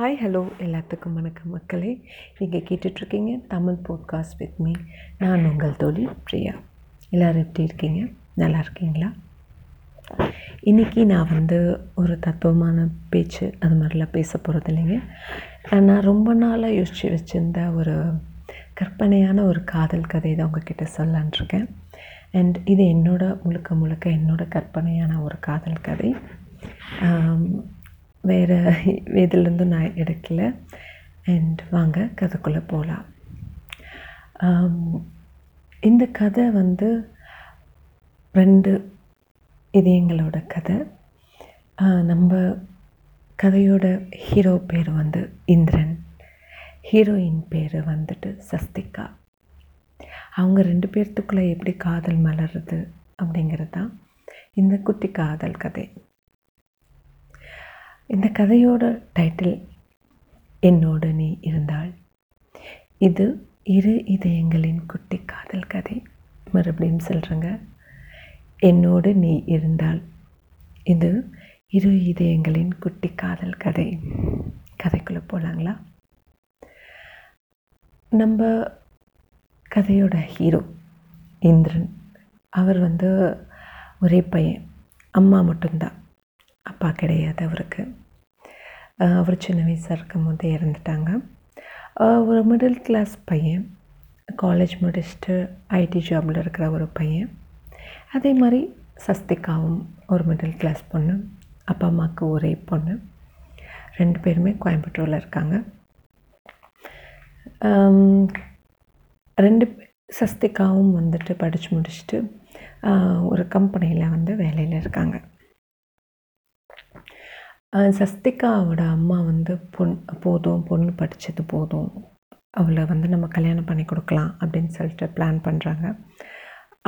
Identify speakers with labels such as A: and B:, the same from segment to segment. A: Hi hello எல்லாத்துக்கும் வணக்கம் மக்களே நீங்கள் கேட்டுட்ருக்கீங்க தமிழ் போட்காஸ்ட் வித் மீ நான் உங்கள் தோழி பிரியா எல்லோரும் எப்படி இருக்கீங்க நல்லா இருக்கீங்களா இன்றைக்கி நான் வந்து ஒரு தத்துவமான பேச்சு அது மாதிரிலாம் பேச போகிறது இல்லைங்க நான் ரொம்ப நாளாக யோசித்து வச்சுருந்த ஒரு கற்பனையான ஒரு காதல் கதை தான் உங்ககிட்ட சொல்லான்ருக்கேன் அண்ட் இது என்னோட முழுக்க முழுக்க என்னோடய கற்பனையான ஒரு காதல் கதை வேறு இதுலேருந்து நான் எடுக்கல அண்ட் வாங்க கதைக்குள்ளே போகலாம் இந்த கதை வந்து ரெண்டு இதயங்களோட கதை நம்ம கதையோட ஹீரோ பேர் வந்து இந்திரன் ஹீரோயின் பேர் வந்துட்டு சஸ்திகா அவங்க ரெண்டு பேர்த்துக்குள்ளே எப்படி காதல் மலருது அப்படிங்கிறது தான் இந்த குட்டி காதல் கதை இந்த கதையோட டைட்டில் என்னோடு நீ இருந்தால் இது இரு இதயங்களின் குட்டி காதல் கதை மறுபடியும் சொல்கிறேங்க என்னோடு நீ இருந்தால் இது இரு இதயங்களின் குட்டி காதல் கதை கதைக்குள்ளே போகலாங்களா நம்ம கதையோட ஹீரோ இந்திரன் அவர் வந்து ஒரே பையன் அம்மா மட்டும்தான் அப்பா கிடையாது அவருக்கு அவர் சின்ன வயசாக இருக்கும் போதே இறந்துட்டாங்க ஒரு மிடில் கிளாஸ் பையன் காலேஜ் முடிச்சுட்டு ஐடி ஜாபில் இருக்கிற ஒரு பையன் அதே மாதிரி சஸ்திகாவும் ஒரு மிடில் கிளாஸ் பொண்ணு அப்பா அம்மாவுக்கு ஒரே பொண்ணு ரெண்டு பேருமே கோயம்புத்தூரில் இருக்காங்க ரெண்டு சஸ்திகாவும் வந்துட்டு படித்து முடிச்சுட்டு ஒரு கம்பெனியில் வந்து வேலையில் இருக்காங்க சஸ்திகாவோட அம்மா வந்து பொன் போதும் பொண்ணு படித்தது போதும் அவளை வந்து நம்ம கல்யாணம் பண்ணி கொடுக்கலாம் அப்படின்னு சொல்லிட்டு பிளான் பண்ணுறாங்க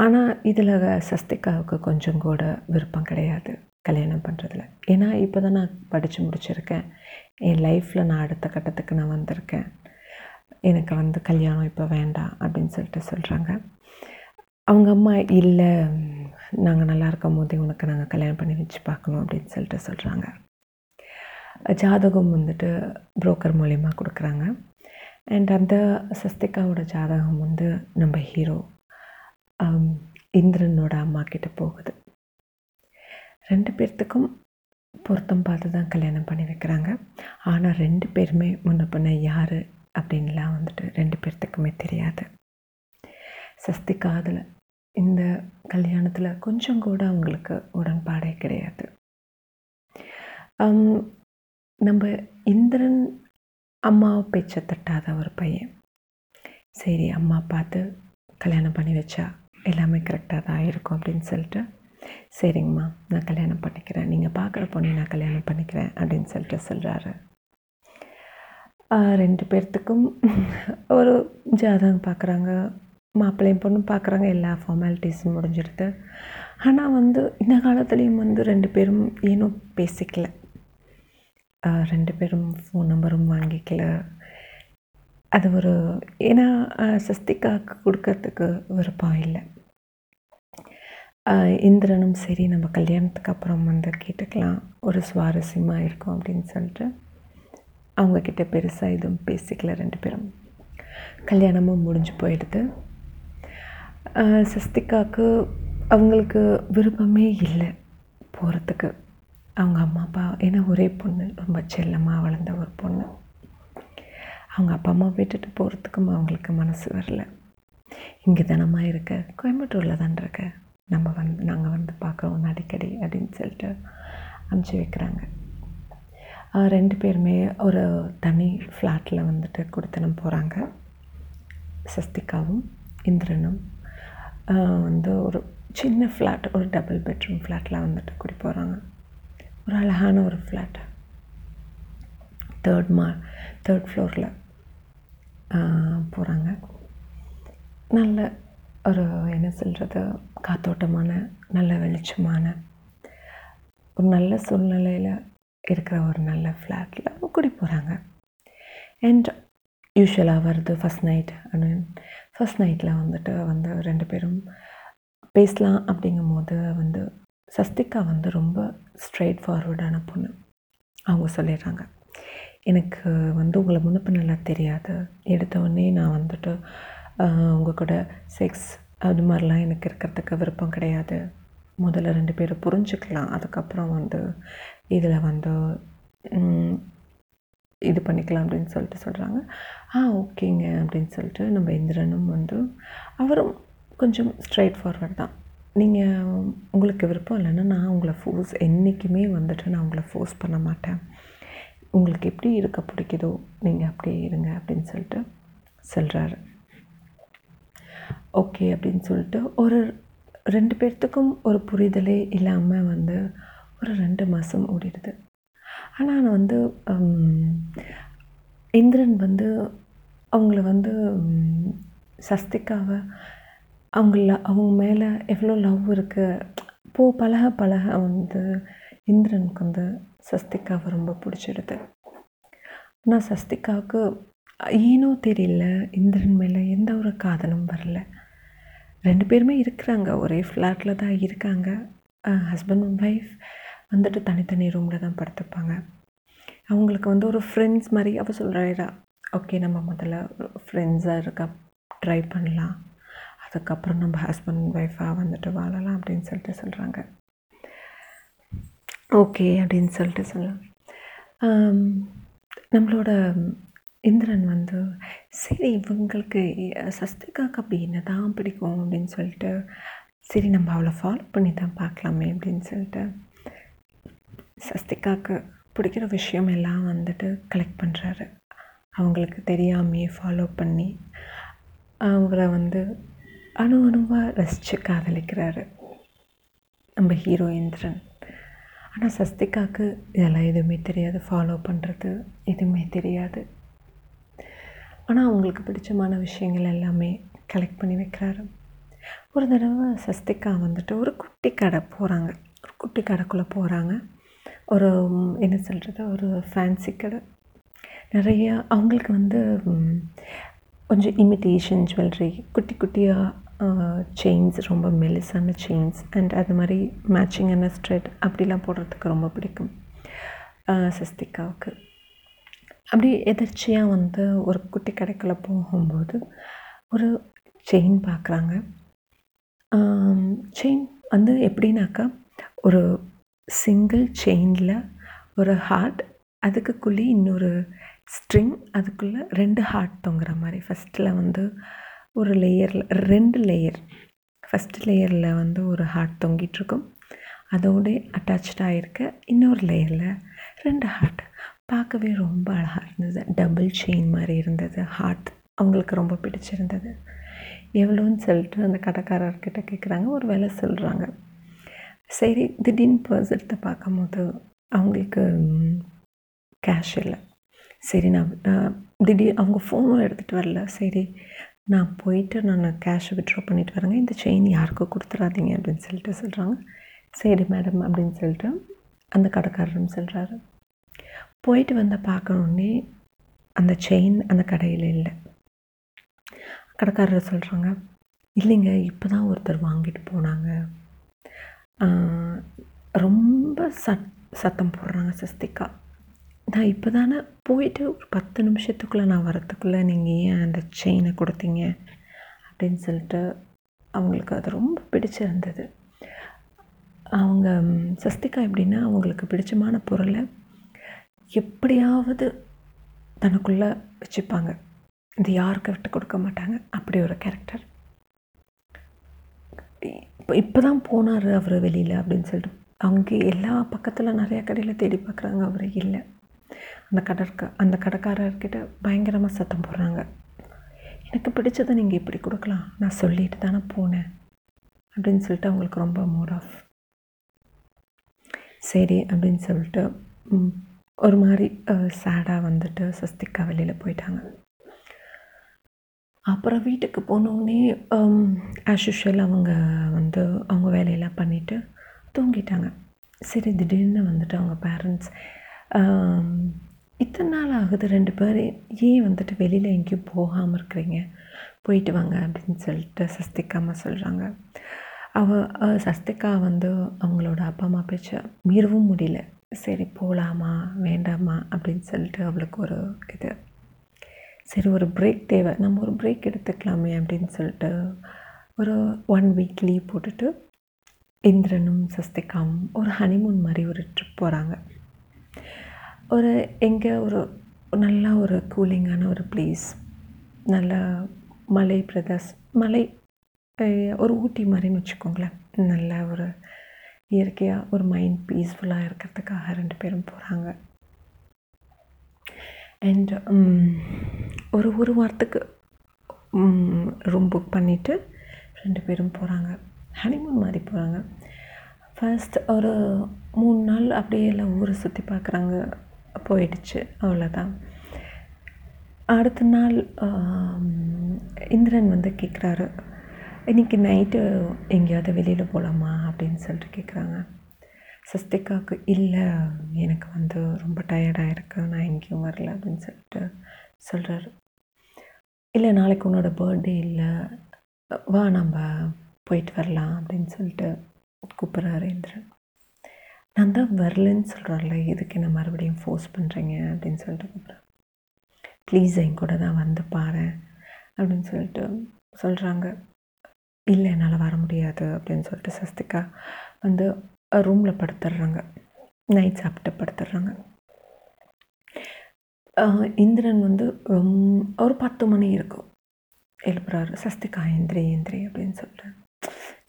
A: ஆனால் இதில் சஸ்திகாவுக்கு கொஞ்சம் கூட விருப்பம் கிடையாது கல்யாணம் பண்ணுறதுல ஏன்னா இப்போ தான் நான் படித்து முடிச்சிருக்கேன் என் லைஃப்பில் நான் அடுத்த கட்டத்துக்கு நான் வந்திருக்கேன் எனக்கு வந்து கல்யாணம் இப்போ வேண்டாம் அப்படின்னு சொல்லிட்டு சொல்கிறாங்க அவங்க அம்மா இல்லை நாங்கள் நல்லா இருக்கும் போதே உனக்கு நாங்கள் கல்யாணம் பண்ணி வச்சு பார்க்கணும் அப்படின்னு சொல்லிட்டு சொல்கிறாங்க ஜாதகம் வந்துட்டு புரோக்கர் மூலிமா கொடுக்குறாங்க அண்ட் அந்த சஸ்திகாவோட ஜாதகம் வந்து நம்ம ஹீரோ இந்திரனோட அம்மா கிட்டே போகுது ரெண்டு பேர்த்துக்கும் பொருத்தம் பார்த்து தான் கல்யாணம் பண்ணி வைக்கிறாங்க ஆனால் ரெண்டு பேருமே முன்ன பண்ண யார் அப்படின்லாம் வந்துட்டு ரெண்டு பேர்த்துக்குமே தெரியாது சஸ்திகா அதில் இந்த கல்யாணத்தில் கொஞ்சம் கூட அவங்களுக்கு உடன்பாடே கிடையாது நம்ம இந்திரன் அம்மாவை பேச்சை தட்டாத ஒரு பையன் சரி அம்மா பார்த்து கல்யாணம் பண்ணி வச்சா எல்லாமே கரெக்டாக தான் இருக்கும் அப்படின்னு சொல்லிட்டு சரிங்கம்மா நான் கல்யாணம் பண்ணிக்கிறேன் நீங்கள் பார்க்குற பொண்ணை நான் கல்யாணம் பண்ணிக்கிறேன் அப்படின்னு சொல்லிட்டு சொல்கிறாரு ரெண்டு பேர்த்துக்கும் ஒரு ஜாதகம் பார்க்குறாங்க மாப்பிள்ளையும் பொண்ணும் பார்க்குறாங்க எல்லா ஃபார்மாலிட்டிஸும் முடிஞ்சிருது ஆனால் வந்து இந்த காலத்துலேயும் வந்து ரெண்டு பேரும் ஏனும் பேசிக்கல ரெண்டு பேரும் ஃபோன் நம்பரும் வாங்கிக்கல அது ஒரு ஏன்னா சஸ்திகாவுக்கு கொடுக்கறதுக்கு விருப்பம் இல்லை இந்திரனும் சரி நம்ம கல்யாணத்துக்கு அப்புறம் வந்து கேட்டுக்கலாம் ஒரு சுவாரஸ்யமாக இருக்கும் அப்படின்னு சொல்லிட்டு அவங்கக்கிட்ட பெருசாக எதுவும் பேசிக்கல ரெண்டு பேரும் கல்யாணமும் முடிஞ்சு போயிடுது சஸ்திகாவுக்கு அவங்களுக்கு விருப்பமே இல்லை போகிறதுக்கு அவங்க அம்மா அப்பா ஏன்னா ஒரே பொண்ணு ரொம்ப செல்லமாக வளர்ந்த ஒரு பொண்ணு அவங்க அப்பா அம்மா விட்டுட்டு போகிறதுக்கும் அவங்களுக்கு மனசு வரல இங்கே தனமாக இருக்க கோயம்புத்தூரில் தான் இருக்க நம்ம வந்து நாங்கள் வந்து பார்க்குறோம் அடிக்கடி அப்படின்னு சொல்லிட்டு அனுப்பிச்சி வைக்கிறாங்க ரெண்டு பேருமே ஒரு தனி ஃப்ளாட்டில் வந்துட்டு கொடுத்தனும் போகிறாங்க சஸ்திகாவும் இந்திரனும் வந்து ஒரு சின்ன ஃப்ளாட் ஒரு டபுள் பெட்ரூம் ஃப்ளாட்டில் வந்துட்டு குடி போகிறாங்க ஒரு அழகான ஒரு ஃப்ளாட்டு தேர்ட் மா தேர்ட் ஃப்ளோரில் போகிறாங்க நல்ல ஒரு என்ன சொல்கிறது காத்தோட்டமான நல்ல வெளிச்சமான ஒரு நல்ல சூழ்நிலையில் இருக்கிற ஒரு நல்ல ஃப்ளாட்டில் குடி போகிறாங்க அண்ட் யூஸ்வலாக வருது ஃபஸ்ட் நைட் அப்படின்னு ஃபஸ்ட் நைட்டில் வந்துட்டு வந்து ரெண்டு பேரும் பேசலாம் அப்படிங்கும் போது வந்து சஸ்திகா வந்து ரொம்ப ஸ்ட்ரெயிட் ஃபார்வர்டான பொண்ணு அவங்க சொல்லிடுறாங்க எனக்கு வந்து உங்களை முன்னப்ப நல்லா தெரியாது எடுத்தவொடனே நான் வந்துட்டு உங்கள் கூட செக்ஸ் அது மாதிரிலாம் எனக்கு இருக்கிறதுக்கு விருப்பம் கிடையாது முதல்ல ரெண்டு பேரும் புரிஞ்சுக்கலாம் அதுக்கப்புறம் வந்து இதில் வந்து இது பண்ணிக்கலாம் அப்படின்னு சொல்லிட்டு சொல்கிறாங்க ஆ ஓகேங்க அப்படின்னு சொல்லிட்டு நம்ம இந்திரனும் வந்து அவரும் கொஞ்சம் ஸ்ட்ரைட் ஃபார்வர்ட் தான் நீங்கள் உங்களுக்கு விருப்பம் இல்லைன்னா நான் உங்களை ஃபோர்ஸ் என்றைக்குமே வந்துட்டு நான் உங்களை ஃபோர்ஸ் பண்ண மாட்டேன் உங்களுக்கு எப்படி இருக்க பிடிக்குதோ நீங்கள் அப்படியே இருங்க அப்படின்னு சொல்லிட்டு சொல்கிறாரு ஓகே அப்படின்னு சொல்லிட்டு ஒரு ரெண்டு பேர்த்துக்கும் ஒரு புரிதலே இல்லாமல் வந்து ஒரு ரெண்டு மாதம் ஓடிடுது ஆனால் வந்து இந்திரன் வந்து அவங்கள வந்து சஸ்திக்காவை அவங்கள அவங்க மேலே எவ்வளோ லவ் இருக்குது இப்போது பழக பழக வந்து இந்திரனுக்கு வந்து சஸ்திகாவை ரொம்ப பிடிச்சிடுது ஆனால் சஸ்திகாவுக்கு ஏனோ தெரியல இந்திரன் மேலே எந்த ஒரு காதலும் வரல ரெண்டு பேருமே இருக்கிறாங்க ஒரே ஃப்ளாட்டில் தான் இருக்காங்க ஹஸ்பண்ட் அண்ட் ஒய்ஃப் வந்துட்டு தனித்தனி ரூமில் தான் படுத்துப்பாங்க அவங்களுக்கு வந்து ஒரு ஃப்ரெண்ட்ஸ் மாதிரி அவள் சொல்கிறா ஓகே நம்ம முதல்ல ஃப்ரெண்ட்ஸாக இருக்க ட்ரை பண்ணலாம் அதுக்கப்புறம் நம்ம ஹஸ்பண்ட் ஒய்ஃபாக வந்துட்டு வாழலாம் அப்படின்னு சொல்லிட்டு சொல்கிறாங்க ஓகே அப்படின்னு சொல்லிட்டு சொல்லலாம் நம்மளோட இந்திரன் வந்து சரி இவங்களுக்கு சஸ்திகாக்கு அப்படி என்ன தான் பிடிக்கும் அப்படின்னு சொல்லிட்டு சரி நம்ம அவளை ஃபாலோ பண்ணி தான் பார்க்கலாமே அப்படின்னு சொல்லிட்டு சஸ்திகாக்கு பிடிக்கிற விஷயம் எல்லாம் வந்துட்டு கலெக்ட் பண்ணுறாரு அவங்களுக்கு தெரியாமையே ஃபாலோ பண்ணி அவங்கள வந்து அணு அணுவாக ரசித்து காதலிக்கிறாரு நம்ம ஹீரோ இந்திரன் ஆனால் சஸ்திகாவுக்கு இதெல்லாம் எதுவுமே தெரியாது ஃபாலோ பண்ணுறது எதுவுமே தெரியாது ஆனால் அவங்களுக்கு பிடிச்சமான விஷயங்கள் எல்லாமே கலெக்ட் பண்ணி வைக்கிறாரு ஒரு தடவை சஸ்திகா வந்துட்டு ஒரு குட்டி கடை போகிறாங்க ஒரு குட்டி கடைக்குள்ளே போகிறாங்க ஒரு என்ன சொல்கிறது ஒரு ஃபேன்சி கடை நிறையா அவங்களுக்கு வந்து கொஞ்சம் இமிட்டேஷன் ஜுவல்லரி குட்டி குட்டியாக செயின்ஸ் ரொம்ப மெலிசான செயின்ஸ் அண்ட் அது மாதிரி மேட்சிங்கான ஸ்ட்ரெட் அப்படிலாம் போடுறதுக்கு ரொம்ப பிடிக்கும் சஸ்திகாவுக்கு அப்படி எதிர்ச்சியாக வந்து ஒரு குட்டி கடைக்கில் போகும்போது ஒரு செயின் பார்க்குறாங்க செயின் வந்து எப்படின்னாக்கா ஒரு சிங்கிள் செயினில் ஒரு ஹார்ட் அதுக்குள்ளேயே இன்னொரு ஸ்ட்ரிங் அதுக்குள்ளே ரெண்டு ஹார்ட் தொங்குற மாதிரி ஃபஸ்ட்டில் வந்து ஒரு லேயரில் ரெண்டு லேயர் ஃபஸ்ட்டு லேயரில் வந்து ஒரு ஹார்ட் தொங்கிட்டுருக்கும் அதோடு அட்டாச்சாக இருக்க இன்னொரு லேயரில் ரெண்டு ஹார்ட் பார்க்கவே ரொம்ப அழகாக இருந்தது டபுள் செயின் மாதிரி இருந்தது ஹார்ட் அவங்களுக்கு ரொம்ப பிடிச்சிருந்தது எவ்வளோன்னு சொல்லிட்டு அந்த கடைக்காரர்கிட்ட கேட்குறாங்க ஒரு வேலை சொல்கிறாங்க சரி திடீர்னு பர்ஸ் எடுத்து பார்க்கும்போது அவங்களுக்கு கேஷ் இல்லை சரி நான் திடீர் அவங்க ஃபோனும் எடுத்துகிட்டு வரல சரி நான் போயிட்டு நான் கேஷை விட்ரா பண்ணிட்டு வரேங்க இந்த செயின் யாருக்கும் கொடுத்துடாதீங்க அப்படின்னு சொல்லிட்டு சொல்கிறாங்க சரி மேடம் அப்படின்னு சொல்லிட்டு அந்த கடைக்காரரும் சொல்கிறாரு போயிட்டு வந்த பார்க்கணுன்னே அந்த செயின் அந்த கடையில் இல்லை கடைக்காரர் சொல்கிறாங்க இல்லைங்க இப்போ தான் ஒருத்தர் வாங்கிட்டு போனாங்க ரொம்ப சத் சத்தம் போடுறாங்க சஸ்திகா நான் இப்போ தானே போயிட்டு ஒரு பத்து நிமிஷத்துக்குள்ளே நான் வரத்துக்குள்ளே நீங்கள் ஏன் அந்த செயினை கொடுத்தீங்க அப்படின்னு சொல்லிட்டு அவங்களுக்கு அது ரொம்ப பிடிச்சிருந்தது அவங்க சஸ்திகா எப்படின்னா அவங்களுக்கு பிடிச்சமான பொருளை எப்படியாவது தனக்குள்ளே வச்சுப்பாங்க இது யாருக்கு விட்டு கொடுக்க மாட்டாங்க அப்படி ஒரு கேரக்டர் இப்போ இப்போ தான் போனார் அவர் வெளியில் அப்படின்னு சொல்லிட்டு அவங்க எல்லா பக்கத்தில் நிறையா கடையில் தேடி பார்க்குறாங்க அவர் இல்லை அந்த கடற்க அந்த கடைக்காரர்கிட்ட பயங்கரமாக சத்தம் போடுறாங்க எனக்கு பிடிச்சதை நீங்கள் இப்படி கொடுக்கலாம் நான் சொல்லிட்டு தானே போனேன் அப்படின்னு சொல்லிட்டு அவங்களுக்கு ரொம்ப மூட் ஆஃப் சரி அப்படின்னு சொல்லிட்டு ஒரு மாதிரி சேடாக வந்துட்டு சஸ்திகா வெளியில் போயிட்டாங்க அப்புறம் வீட்டுக்கு போனோடனே ஆஸ் யூஷுவல் அவங்க வந்து அவங்க வேலையெல்லாம் பண்ணிவிட்டு தூங்கிட்டாங்க சரி திடீர்னு வந்துட்டு அவங்க பேரண்ட்ஸ் இத்தனை நாள் ஆகுது ரெண்டு பேர் ஏன் வந்துட்டு வெளியில் எங்கேயும் போகாமல் இருக்கிறீங்க போயிட்டு வாங்க அப்படின்னு சொல்லிட்டு சஸ்திகாமா சொல்கிறாங்க அவ சஸ்திகா வந்து அவங்களோட அப்பா அம்மா பேச்சை மீறவும் முடியல சரி போகலாமா வேண்டாமா அப்படின்னு சொல்லிட்டு அவளுக்கு ஒரு இது சரி ஒரு பிரேக் தேவை நம்ம ஒரு பிரேக் எடுத்துக்கலாமே அப்படின்னு சொல்லிட்டு ஒரு ஒன் வீக் லீவ் போட்டுட்டு இந்திரனும் சஸ்திகாவும் ஒரு ஹனிமூன் மாதிரி ஒரு ட்ரிப் போகிறாங்க ஒரு எங்கே ஒரு நல்ல ஒரு கூலிங்கான ஒரு ப்ளேஸ் நல்ல மலை பிரதேஸ் மலை ஒரு ஊட்டி மாதிரின்னு வச்சுக்கோங்களேன் நல்ல ஒரு இயற்கையாக ஒரு மைண்ட் பீஸ்ஃபுல்லாக இருக்கிறதுக்காக ரெண்டு பேரும் போகிறாங்க அண்ட் ஒரு ஒரு வாரத்துக்கு ரூம் புக் பண்ணிவிட்டு ரெண்டு பேரும் போகிறாங்க ஹனிமூன் மாதிரி போகிறாங்க ஃபஸ்ட் ஒரு மூணு நாள் அப்படியே எல்லாம் ஊரை சுற்றி பார்க்குறாங்க போயிடுச்சு அவ்வளோதான் அடுத்த நாள் இந்திரன் வந்து கேட்குறாரு இன்றைக்கி நைட்டு எங்கேயாவது வெளியில் போகலாமா அப்படின்னு சொல்லிட்டு கேட்குறாங்க சஸ்திகாவுக்கு இல்லை எனக்கு வந்து ரொம்ப டயர்டாக இருக்கு நான் எங்கேயும் வரல அப்படின்னு சொல்லிட்டு சொல்கிறார் இல்லை நாளைக்கு உன்னோட பர்த்டே இல்லை வா நம்ம போயிட்டு வரலாம் அப்படின்னு சொல்லிட்டு கூப்பிட்றாரு இந்திரன் நான் தான் வரலன்னு சொல்கிறேன்ல இதுக்கு என்ன மறுபடியும் ஃபோர்ஸ் பண்ணுறீங்க அப்படின்னு சொல்லிட்டு கூப்பிட்றேன் ப்ளீஸ் என் கூட தான் வந்து பாரு அப்படின்னு சொல்லிட்டு சொல்கிறாங்க இல்லை என்னால் வர முடியாது அப்படின்னு சொல்லிட்டு சஸ்திகா வந்து ரூமில் படுத்துடுறாங்க நைட் சாப்பிட்டு படுத்துடுறாங்க இந்திரன் வந்து ரொம் ஒரு பத்து மணி இருக்கும் எழுப்புறாரு சஸ்திகா இந்திரி இந்திரி அப்படின்னு சொல்லிட்டு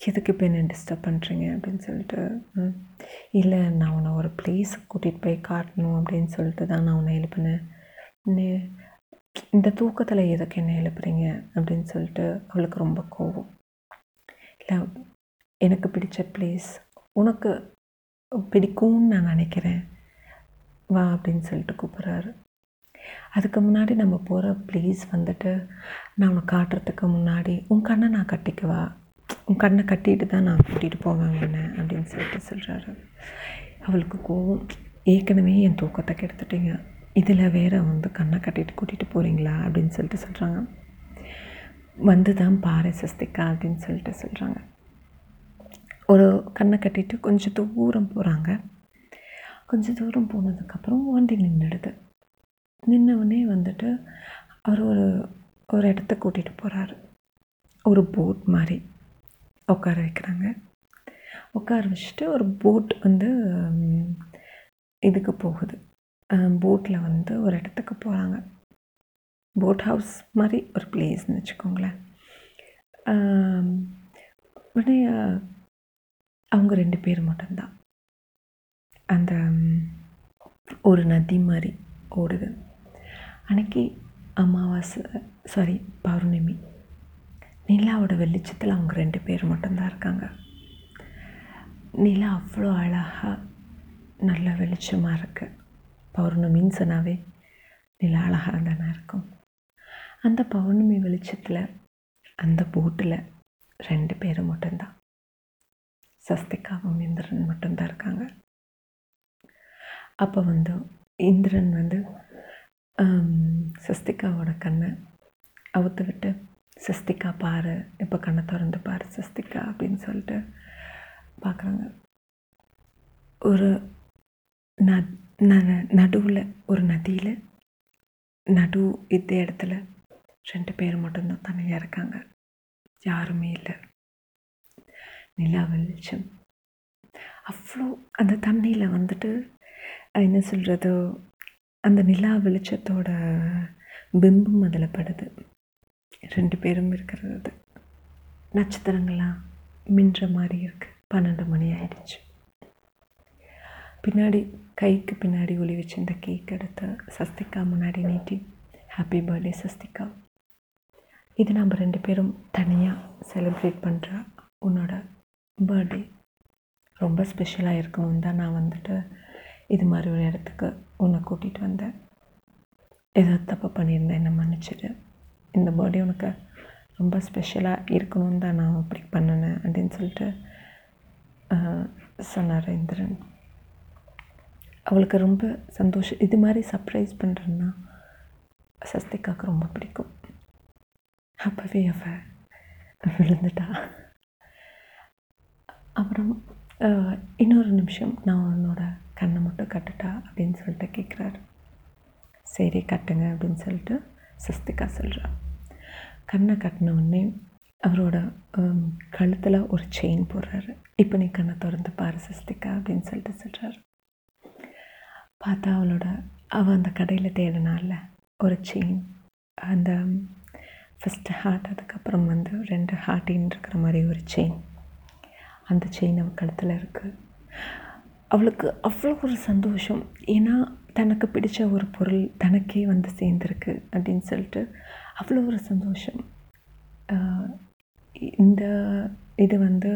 A: எதுக்கு இப்போ என்ன டிஸ்டர்ப் பண்ணுறீங்க அப்படின்னு சொல்லிட்டு இல்லை நான் உன்னை ஒரு பிளேஸுக்கு கூட்டிகிட்டு போய் காட்டணும் அப்படின்னு சொல்லிட்டு தான் நான் உன்னை எழுப்பினேன் இந்த தூக்கத்தில் எதுக்கு என்ன எழுப்புறீங்க அப்படின்னு சொல்லிட்டு அவளுக்கு ரொம்ப கோவம் இல்லை எனக்கு பிடிச்ச பிளேஸ் உனக்கு பிடிக்கும்னு நான் நினைக்கிறேன் வா அப்படின்னு சொல்லிட்டு கூப்பிட்றாரு அதுக்கு முன்னாடி நம்ம போகிற ப்ளீஸ் வந்துட்டு நான் உனக்கு காட்டுறதுக்கு முன்னாடி உன் கண்ணை நான் கட்டிக்குவா உன் கண்ணை கட்டிட்டு தான் நான் கூட்டிகிட்டு போவேன் உன்னை அப்படின்னு சொல்லிட்டு சொல்கிறாரு அவளுக்கு கோவம் ஏற்கனவே என் தூக்கத்தை கெடுத்துட்டீங்க இதில் வேற வந்து கண்ணை கட்டிட்டு கூட்டிகிட்டு போகிறீங்களா அப்படின்னு சொல்லிட்டு சொல்கிறாங்க வந்து தான் பாறை சஸ்திக்கா அப்படின்னு சொல்லிட்டு சொல்கிறாங்க ஒரு கண்ணை கட்டிட்டு கொஞ்சம் தூரம் போகிறாங்க கொஞ்சம் தூரம் போனதுக்கப்புறம் வண்டி நின்றுடுது நின்னவொடனே வந்துட்டு அவர் ஒரு ஒரு இடத்த கூட்டிகிட்டு போகிறாரு ஒரு போட் மாதிரி உட்கார வைக்கிறாங்க உட்கார வச்சுட்டு ஒரு போட் வந்து இதுக்கு போகுது போட்டில் வந்து ஒரு இடத்துக்கு போகிறாங்க போட் ஹவுஸ் மாதிரி ஒரு பிளேஸ்னு வச்சுக்கோங்களேன் உடனே அவங்க ரெண்டு பேர் மட்டும்தான் அந்த ஒரு நதி மாதிரி ஓடுது அன்னைக்கு அமாவாசை சாரி பௌர்ணமி நிலாவோட வெளிச்சத்தில் அவங்க ரெண்டு பேர் மட்டும்தான் இருக்காங்க நிலா அவ்வளோ அழகாக நல்ல வெளிச்சமாக இருக்குது பௌர்ணமின்னு சொன்னாவே நிலா அழகாக தானே இருக்கும் அந்த பௌர்ணமி வெளிச்சத்தில் அந்த போட்டில் ரெண்டு பேர் மட்டும்தான் சஸ்திகாவும் இந்திரன் மட்டும்தான் இருக்காங்க அப்போ வந்து இந்திரன் வந்து சஸ்திகாவோட கண்ணை அவுத்து விட்டு சஸ்திகா பாரு இப்போ கண்ணை திறந்து பாரு சஸ்திகா அப்படின்னு சொல்லிட்டு பார்க்குறாங்க ஒரு ந நடுவில் ஒரு நதியில் நடு இந்த இடத்துல ரெண்டு பேர் மட்டும்தான் தனியாக இருக்காங்க யாருமே இல்லை நிலா வெளிச்சம் அவ்வளோ அந்த தண்ணியில் வந்துட்டு என்ன சொல்கிறதோ அந்த நிலா வெளிச்சத்தோட பிம்பம் அதில் படுது ரெண்டு பேரும் இருக்கிறது நட்சத்திரங்களாக மின்ற மாதிரி இருக்குது பன்னெண்டு மணி ஆயிடுச்சு பின்னாடி கைக்கு பின்னாடி ஒளி வச்சிருந்த கேக் எடுத்து சஸ்திகா முன்னாடி நீட்டி ஹாப்பி பர்த்டே சஸ்திகா இது நம்ம ரெண்டு பேரும் தனியாக செலிப்ரேட் பண்ணுற உன்னோட பர்த்டே ரொம்ப ஸ்பெஷலாக இருக்கணும் தான் நான் வந்துட்டு இது மாதிரி ஒரு இடத்துக்கு உன்னை கூட்டிகிட்டு வந்தேன் ஏதோ தப்பு பண்ணியிருந்தேன் என்னை மன்னிச்சிடு இந்த பர்த்டே உனக்கு ரொம்ப ஸ்பெஷலாக இருக்கணும் தான் நான் அப்படி பண்ணினேன் அப்படின்னு சொல்லிட்டு சொன்னார் இந்திரன் அவளுக்கு ரொம்ப சந்தோஷம் இது மாதிரி சர்ப்ரைஸ் பண்ணுறேன்னா சஸ்திகாவுக்கு ரொம்ப பிடிக்கும் அப்போவே அவ விழுந்துட்டா அப்புறம் இன்னொரு நிமிஷம் நான் உன்னோட கண்ணை மட்டும் கட்டுட்டா அப்படின்னு சொல்லிட்டு கேட்குறாரு சரி கட்டுங்க அப்படின்னு சொல்லிட்டு சஸ்திகா சொல்கிறார் கண்ணை கட்டின உடனே அவரோட கழுத்தில் ஒரு செயின் போடுறாரு இப்போ நீ கண்ணை திறந்து பாரு சஸ்திகா அப்படின்னு சொல்லிட்டு சொல்கிறாரு பார்த்தா அவளோட அவள் அந்த கடையில் தேடினால ஒரு செயின் அந்த ஃபஸ்ட்டு ஹார்ட் அதுக்கப்புறம் வந்து ரெண்டு ஹார்ட்டின்னு இருக்கிற மாதிரி ஒரு செயின் அந்த செயின் அவள் கழுத்தில் இருக்குது அவளுக்கு அவ்வளோ ஒரு சந்தோஷம் ஏன்னா தனக்கு பிடிச்ச ஒரு பொருள் தனக்கே வந்து சேர்ந்துருக்கு அப்படின்னு சொல்லிட்டு அவ்வளோ ஒரு சந்தோஷம் இந்த இது வந்து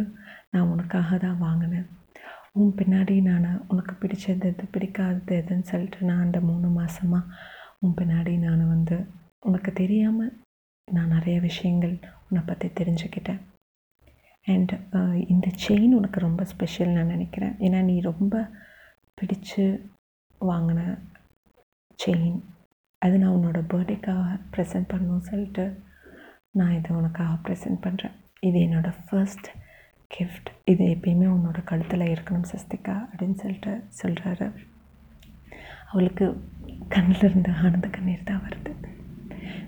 A: நான் உனக்காக தான் வாங்கினேன் உன் பின்னாடி நான் உனக்கு பிடிச்சது எது பிடிக்காதது எதுன்னு சொல்லிட்டு நான் அந்த மூணு மாதமாக உன் பின்னாடி நான் வந்து உனக்கு தெரியாமல் நான் நிறைய விஷயங்கள் உன்னை பற்றி தெரிஞ்சுக்கிட்டேன் அண்ட் இந்த செயின் உனக்கு ரொம்ப ஸ்பெஷல் நான் நினைக்கிறேன் ஏன்னா நீ ரொம்ப பிடிச்சு வாங்கின செயின் அது நான் உன்னோட பர்த்டேக்காக ப்ரெசென்ட் பண்ணணும்னு சொல்லிட்டு நான் இதை உனக்காக ப்ரெசென்ட் பண்ணுறேன் இது என்னோடய ஃபர்ஸ்ட் கிஃப்ட் இது எப்பயுமே உன்னோட கழுத்தில் இருக்கணும் சஸ்திகா அப்படின்னு சொல்லிட்டு சொல்கிறாரு அவளுக்கு கண்ணில் இருந்து ஆனந்த கண்ணீர் தான் வருது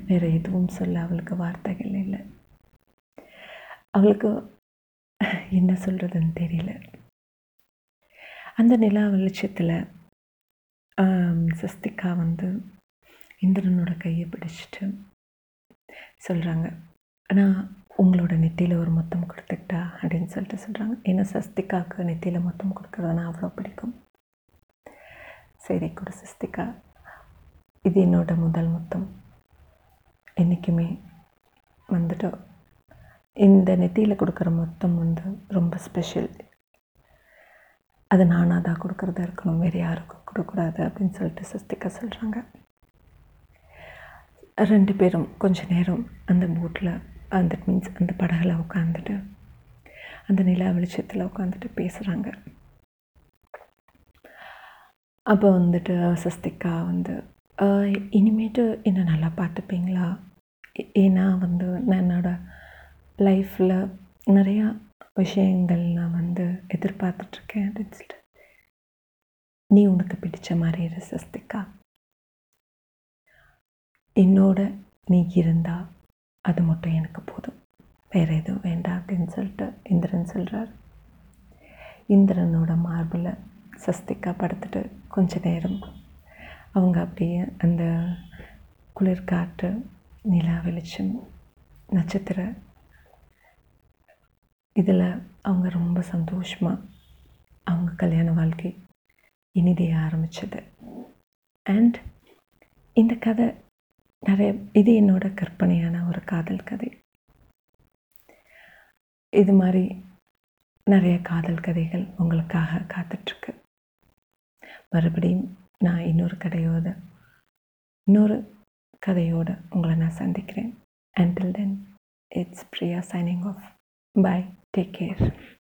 A: வேறு எதுவும் சொல்ல அவளுக்கு வார்த்தைகள் இல்லை அவளுக்கு என்ன சொல்கிறதுன்னு தெரியல அந்த நிலா வெளிச்சத்தில் சஸ்திகா வந்து இந்திரனோட கையை பிடிச்சிட்டு சொல்கிறாங்க ஆனால் உங்களோட நெத்தியில் ஒரு மொத்தம் கொடுத்துக்கிட்டா அப்படின்னு சொல்லிட்டு சொல்கிறாங்க ஏன்னா சஸ்திகாவுக்கு நெத்தியில் மொத்தம் கொடுக்குறதுனா அவ்வளோ பிடிக்கும் சரி கொடு சஸ்திகா இது என்னோட முதல் மொத்தம் என்றைக்குமே வந்துட்டு இந்த நெத்தியில் கொடுக்குற மொத்தம் வந்து ரொம்ப ஸ்பெஷல் அது நானாக தான் கொடுக்குறதா இருக்கணும் வேறு யாருக்கும் கொடுக்கூடாது அப்படின்னு சொல்லிட்டு சஸ்திகா சொல்கிறாங்க ரெண்டு பேரும் கொஞ்ச நேரம் அந்த போட்டில் அந்த மீன்ஸ் அந்த படகுல உட்காந்துட்டு அந்த நிலா வெளிச்சத்தில் உட்காந்துட்டு பேசுகிறாங்க அப்போ வந்துட்டு சஸ்திகா வந்து இனிமேட்டு என்னை நல்லா பார்த்துப்பீங்களா ஏன்னா வந்து நான் என்னோடய லைஃப்பில் நிறையா விஷயங்கள் நான் வந்து எதிர்பார்த்துட்ருக்கேன் அப்படின்னு சொல்லிட்டு நீ உனக்கு பிடித்த மாதிரி இரு சஸ்திகா என்னோட நீ இருந்தால் அது மட்டும் எனக்கு போதும் வேறு எதுவும் வேண்டாம் அப்படின்னு சொல்லிட்டு இந்திரன் சொல்கிறார் இந்திரனோட மார்பில் சஸ்திகா படுத்துட்டு கொஞ்ச நேரம் அவங்க அப்படியே அந்த குளிர்காற்று நிலா வெளிச்சம் நட்சத்திர இதில் அவங்க ரொம்ப சந்தோஷமாக அவங்க கல்யாண வாழ்க்கை இனிதே ஆரம்பித்தது அண்ட் இந்த கதை நிறைய இது என்னோட கற்பனையான ஒரு காதல் கதை இது மாதிரி நிறைய காதல் கதைகள் உங்களுக்காக காத்துட்ருக்கு மறுபடியும் நான் இன்னொரு கதையோட இன்னொரு கதையோடு உங்களை நான் சந்திக்கிறேன் until then it's Priya signing off Bye. Take care.